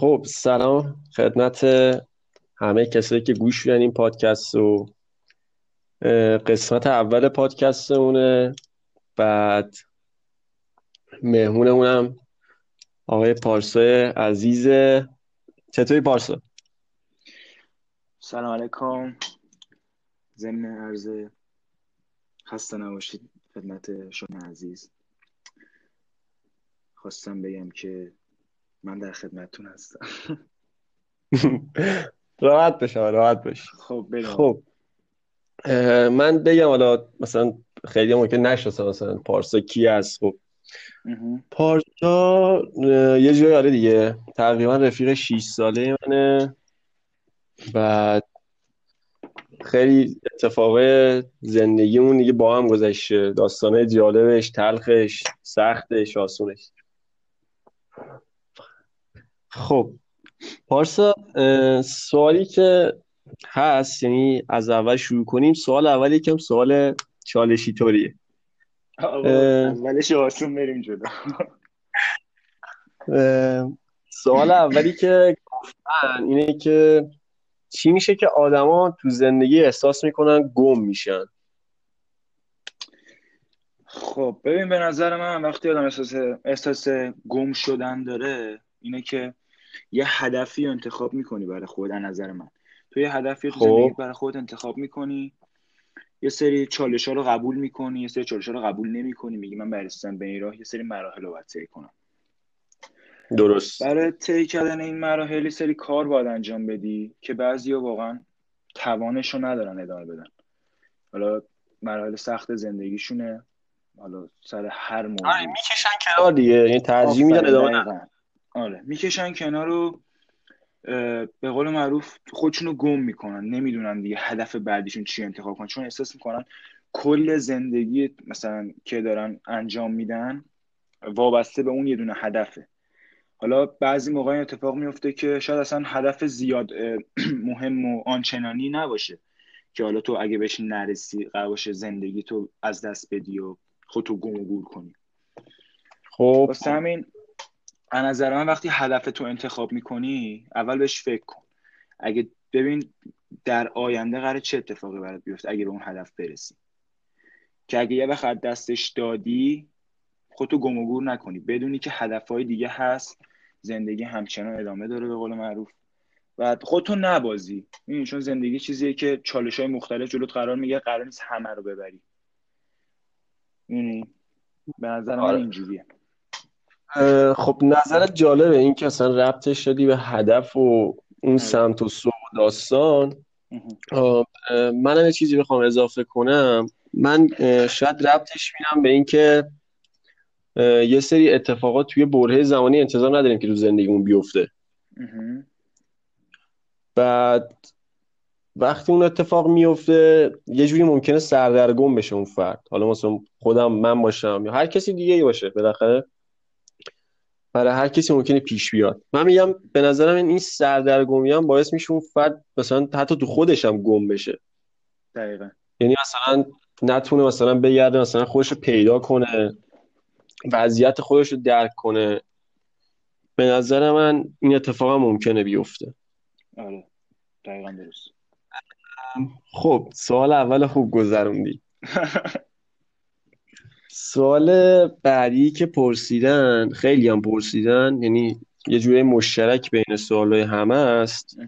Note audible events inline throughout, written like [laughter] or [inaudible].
خب سلام خدمت همه کسایی که گوش میدن این پادکست و قسمت اول پادکستمونه. بعد مهمونمونم آقای پارسای عزیز. چطوری پارسا؟ سلام علیکم. ضمن عرض خسته نباشید خدمت شما عزیز. خواستم بگم که من در خدمتتون هستم. [laughs] راحت بشه راحت بشه خب بگم خب من بگم حالا مثلا خیلی ممکن نشناسن مثلا پارسا کی هست؟ خب. پارسا یه جایی آره دیگه. تقریبا رفیق 6 ساله منه. بعد خیلی اتفاقای زندگیمون دیگه با هم گذشته. داستانه جالبش تلخش سختش آسونش. خب پارسا سوالی که هست یعنی از اول شروع کنیم. سوال اول یکم سوال چالشی طوریه. اولش آسون بریم اه، سوال اولی که گفتن اینه که چی میشه که آدما تو زندگی احساس می‌کنن گم میشن؟ خب ببین به نظر من وقتی آدم احساس احساس گم شدن داره اینه که یه هدفی رو انتخاب می‌کنی برای خود از نظر من. تو یه هدفی خب. برای خودت انتخاب می‌کنی یه سری چالش ها رو قبول می‌کنی یه سری چالش ها رو قبول نمی‌کنی میگی من برسم به این راه یه سری مراحل رو باید طی کنم. درست. برای طی کردن این مراحل یه سری کار باید انجام بدی که بعضیا واقعا توانش رو ندارن ادامه بدن. حالا مراحل سخت زندگیشونه حالا سر هر آره موضوع می‌کشن کنار دیگه یعنی ترجیح میدن ادامه آره. می‌کشن کنار رو به قول معروف خودشونو گم می‌کنن. نمی‌دونن دیگه هدف بعدیشون چی انتخاب کنن. چون احساس می‌کنن کل زندگی مثلا که دارن انجام میدن وابسته به اون یه دونه هدفه. حالا بعضی موقع این اتفاق میفته که شاید اصلا هدف زیاد [clears throat] مهم و آنچنانی نباشه که حالا تو اگه بهش نرسی قرار باشه زندگی تو از دست بدی و خودتو گم و گور کنی. خب. واسه همین از نظر من وقتی هدف تو انتخاب می‌کنی اول بهش فکر کن. اگه ببین در آینده قرار چه اتفاقی برات بیفته اگه به اون هدف برسی. که اگه یه وقت دستش دادی خودتو گم و گور نکنی. بدونی که هدفهای دیگه هست. زندگی همچنان ادامه داره به قول معروف. و خودتو نبازی. می‌دونی چون زندگی چیزیه که چالش های مختلف جلوت قرار میگه قرار نیست همه رو ببری. می‌دونی؟ به نظر من آره. اینجوریه. خب نظرت جالبه این که اصلا ربطش دادی به هدف و اون آره. سمت و سو و داستان. اه، منم یه چیزی بخوام اضافه کنم. من شاید ربطش میدم به اینکه یه سری اتفاقات توی برهه زمانی انتظار نداریم که تو زندگیمون بیفته. بعد وقتی اون اتفاق میفته یه جوری ممکنه سردرگم بشه اون فرد. حالا مثلا خودم من باشم یا هر کسی دیگه ای باشه بالاخره. برای هر کسی ممکنه پیش بیاد. من میگم به نظرم این سردرگمی هم باعث میشه اون فرد مثلا حتی تو خودش هم گم بشه. دقیقا. یعنی مثلا نتونه مثلا بگرده مثلا خودش رو پیدا کنه وضعیت خودش رو درک کنه. به نظر من این اتفاق هم ممکنه بیفته. آره. دقیقا درست. خب سوال اول خوب گذروندی. [laughs] سوال بعدی که پرسیدن خیلی هم پرسیدن یعنی یه جوری مشترک بین سوالای همه است.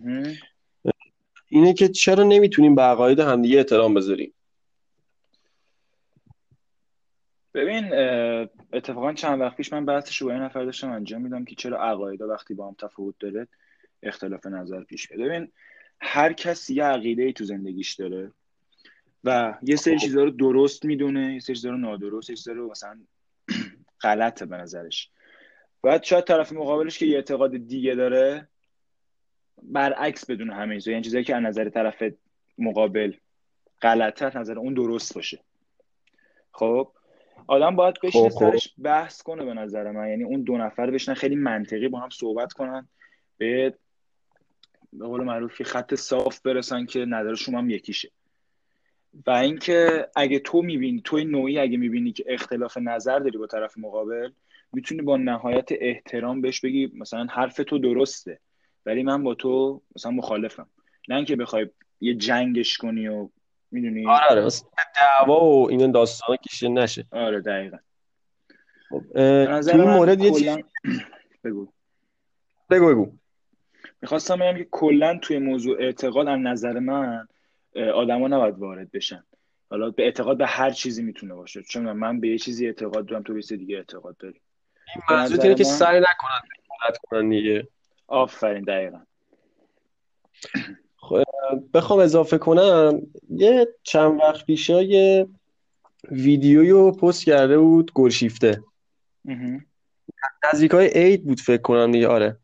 اینه که چرا نمی‌تونیم به عقاید همدیگه احترام بذاریم؟ ببین اتفاقا چند وقت پیش من بحثش رو با یه نفر داشتم انجام میدم که چرا عقایدا وقتی با هم تفاوت داره اختلاف نظر پیش میاد. ببین هر کسی یه عقیده ای تو زندگیش داره. و یه سری خب. چیزا رو درست می‌دونه یه سری چیزا رو نادرست یه چیزا رو مثلا [clears throat] غلطه به نظرش. بعد شاید طرف مقابلش که یه اعتقاد دیگه داره برعکس بدونه همه چیزا. یعنی چیزایی که از نظر طرف مقابل غلطه از نظر اون درست باشه. خب؟ آدم باید بشینه خب، خب. سرش بحث کنه به نظر من. یعنی اون دو نفر بشینن خیلی منطقی با هم صحبت کنن. به به قول معروف یه خط صاف برسن که نظرشون هم یکیشه. و اینکه اگه تو می‌بینی توی نوعی اگه می‌بینی که اختلاف نظر داری با طرف مقابل می‌تونی با نهایت احترام بهش بگی مثلا حرف تو درسته ولی من با تو مثلا مخالفم. نه اینکه بخوای یه جنگش کنی و می‌دونی؟ آره آره دعوا و این داستانا کشیده نشه. آره دقیقا. خب تو این مورد یه چیز [clears throat] بگو. بگو بگو. می‌خواستم بگم که کلا توی موضوع اعتقاد از نظر من آدما نباید وارد بشن. حالا به اعتقاد به هر چیزی می‌تونه باشه. چون من به یه چیزی اعتقاد دارم تو به چیز دیگه اعتقاد داری. نظر اینه که سعی نکنن دخالت کنن دیگه. آفرین دقیقا. خب، بخوام اضافه کنم یه چند وقت پیشا یه ویدیویی رو پست کرده بود گلشیفته. مهم. نزدیکای عید بود فکر کنم دیگه آره.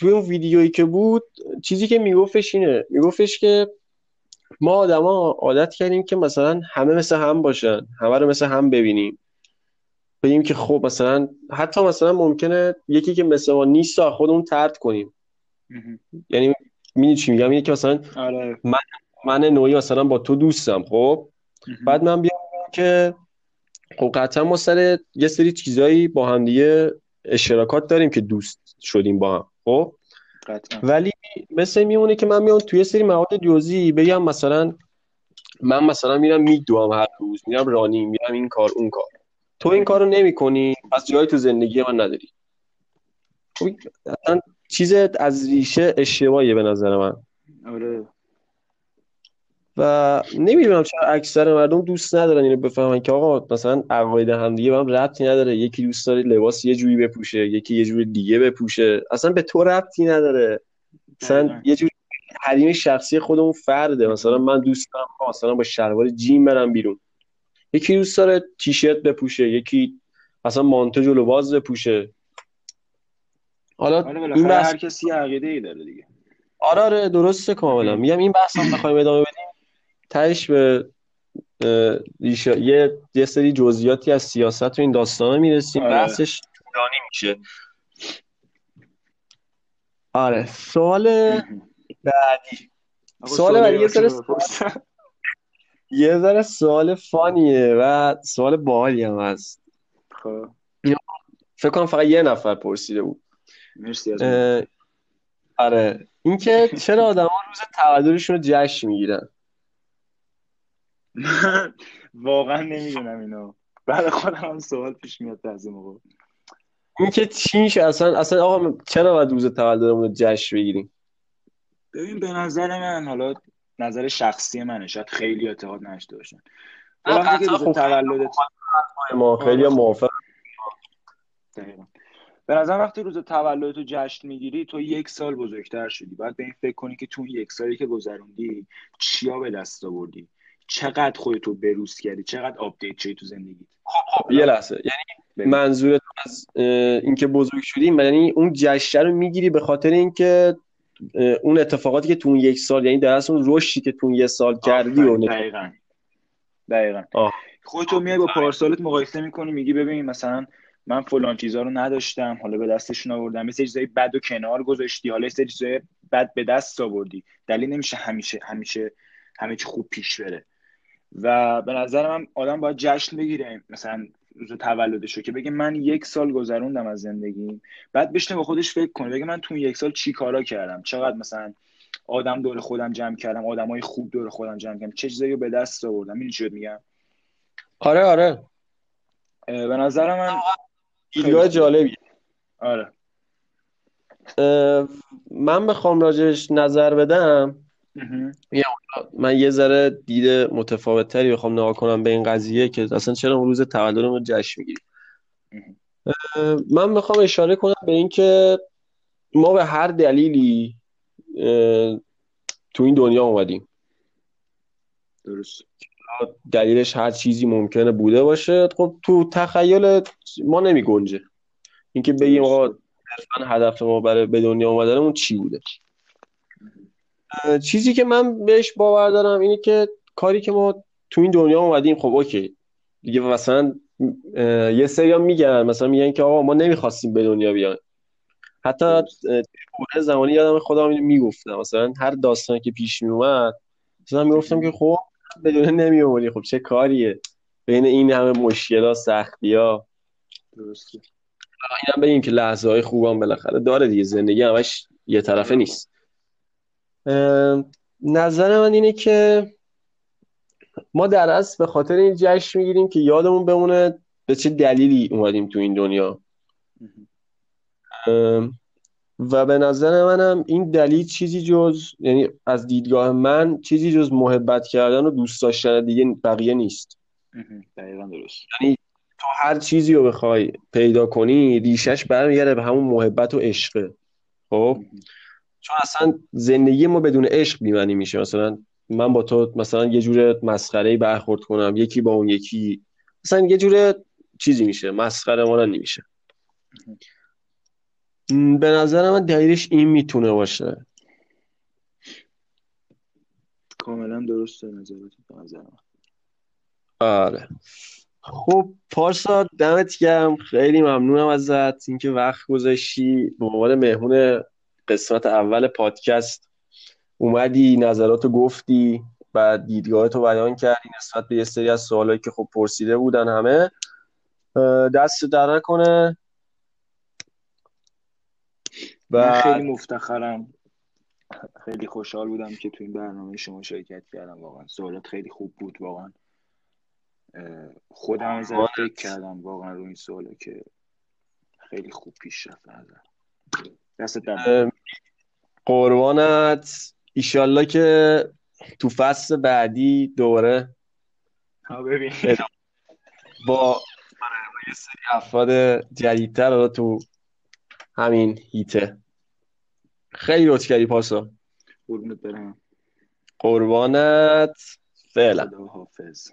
توی اون ویدیویی که بود چیزی که میگفتش اینه میگفتش که ما آدما عادت کردیم که مثلا همه مثل هم باشن همه رو مثل هم ببینیم. بگیم که خب مثلا حتی مثلا ممکنه یکی که مثل ما نیست خودمون طرد کنیم. یعنی می‌دونی چی میگم؟ اینه که مثلا آره. من من نوعی مثلا با تو دوستم خب؟ بعد. من بیام که خب قطعا ما سر یه سری چیزایی با هم دیگه اشتراکات داریم که دوست شدیم با هم. خب؟ قطعا. ولی مثل میمونه که من میام توی یه سری مواد جزئی بگم مثلا من مثلا میرم میدوام هر روز میرم رانی میرم این کار اون کار. تو این. کارو نمی‌کنی پس جایی تو زندگی من نداری. خب چیز از ریشه اشتباهیه به نظر من. آره. و نمی‌دونم چرا اکثر مردم دوست ندارن اینو بفهمن که آقا مثلا عقاید همدیگه به هم ربطی نداره. یکی دوست داره لباس یه جوری بپوشه یکی یه جوری دیگه بپوشه. اصلا به تو ربطی نداره. مثلا یه جوری حریم شخصی خودمون فرده. مثلا. من دوست دارم مثلا با شلوار جین برم بیرون. یکی دوست داره تیشرت بپوشه یکی مثلا مانتو جلو باز بپوشه. حالا آره این بحث هر کسی عقیده ای داره دیگه. آره آره درسته کاملا. [clears throat] میگم این بحث هم بخوایم ادامه تهش به یه یه سری جزئیاتی از سیاست و این داستانا می‌رسیم. آره. بحثش طولانی میشه. آره. سوال. بعدی. سوال سوالی بعدی یه ذره یه ذره سوال فانیه و سوال باحالی هم هست. خب. فکر کنم فقط یه نفر پرسیده بود. مرسی از آره. اینکه چرا آدما روز تولدشون رو جشن می‌گیرن؟ من واقعا نمی‌دونم اینو. بعد خودم هم سوال پیش میاد بعضی موقع. اینکه چی میشه اصلا اصلا آقا چرا باید روز تولدمون رو جشن بگیریم؟ ببین به نظر من حالا نظر شخصی منه. شاید خیلی اعتقاد نداشته باشن. تو وقتی که روز خیلی تولدت ما خیلی آره خب موافق به نظر وقتی روز تولدت رو جشن می‌گیری تو یک سال بزرگتر شدی. باید به این فکر کنی که تو یک سالی که گذروندی چیا به دست آوردی؟ چقدر خودتو بروز کردی؟ چقدر update شدی تو زندگیت؟ خب یه حالا لحظه. یعنی منظورت از اینکه بزرگ شدیم یعنی اون جشن رو می‌گیری به خاطر اینکه اون اتفاقاتی که تو اون یک سال یعنی در اصل اون رشدی که تو اون یه سال کردی و دقیقا. دقیقا. آه. خودتو میای با پارسالت مقایسه می‌کنی میگی ببین مثلا من فلان چیزا رو نداشتم حالا به دستشون آوردم. یه سری چیزای بد و کنار گذاشتی حالا یه سری چیزای بد به دست آوردی. دلیل نمیشه همیشه همیشه همه چی خوب پیش بره. و به نظر من آدم باید جشن بگیره مثلا روز تولدشو که بگه من یک سال گذروندم از زندگیم بعد بشینه با خودش فکر کنه بگه من تو این یک سال چی کارا کردم؟ چقدر مثلا آدم دور خودم جمع کردم آدمای خوب دور خودم جمع کردم چه چیزایی رو به دست آوردم؟ این چی میگم؟ آره آره. به نظر من دیدگاه خوبه. جالبیه آره. من بخوام راجعش نظر بدم. من یه ذره دید متفاوت تری بخوام نگاه کنم به این قضیه که اصلا چرا اون روز تولدمون رو جشن می‌گیریم. من می‌خوام اشاره کنم به اینکه ما به هر دلیلی تو این دنیا اومدیم. درست. دلیلش هر چیزی ممکنه بوده باشه. خب تو تخیل ما نمی گنجه اینکه بگیم آقا هدف ما برای به دنیا اومدنمون چی بوده؟ چیزی که من بهش باور دارم اینه که کاری که ما تو این دنیا اومدیم خب اوکی. دیگه مثلا یه سری میگن مثلا میگن که آقا ما نمی‌خواستیم به دنیا بیایم حتی دوره زمانی یادم خودم اینو می‌گفتم. مثلا هر داستانی که پیش میومد مثلا می‌گفتم که. خب به دنیا نمی آوردی خب چه کاریه؟ بین این همه مشکلات سختی ها درسته اینم بگیم که لحظه های خوبم بالاخره داره دیگه. زندگی همش یه طرفه نیست. نظر من اینه که ما در اصل به خاطر این جشن می‌گیریم که یادمون بمونه به چه دلیلی اومدیم تو این دنیا. و به نظر منم این دلیل چیزی جز یعنی از دیدگاه من چیزی جز محبت کردن و دوست داشتن دیگه بقیه نیست. دقیقا درست. تو هر چیزی رو بخوای پیدا کنی ریشش برمیگرده به همون محبت و عشقه خب. چون اصلا زندگی ما بدون عشق بی‌معنی میشه. مثلا من با تو مثلا یه جور مسخره‌ای برخورد کنم یکی با اون یکی. مثلا یه جور چیزی میشه مسخره مانندی میشه م، به نظر من دلیلش این می‌تونه باشه. کاملا درسته نظرت به نظر من. آره. خب پارسا دمت گرم. خیلی ممنونم ازت. اینکه وقت گذاشتی. به عنوان مهمون قسمت اول پادکست اومدی نظراتو گفتی و دیدگاهتو بیان کردی نسبت به یه سری از سوالایی که خب پرسیده بودن همه. دست در نکنه. من و خیلی مفتخرم. خیلی خوشحال بودم که تو این برنامه شما شرکت کردم. واقعا سوالات خیلی خوب بود واقعا. خودم از فکر کردم واقعا رو این سوالا که خیلی خوب پیش رفت به اه، قربانت. ایشالله که تو فصل بعدی دوباره ها ببین. با یه سری افراد جدیدتر رو تو همین هیته. خیلی لطف کردی پارسا قربونت برم. قربانت. فعلا. خدا حافظ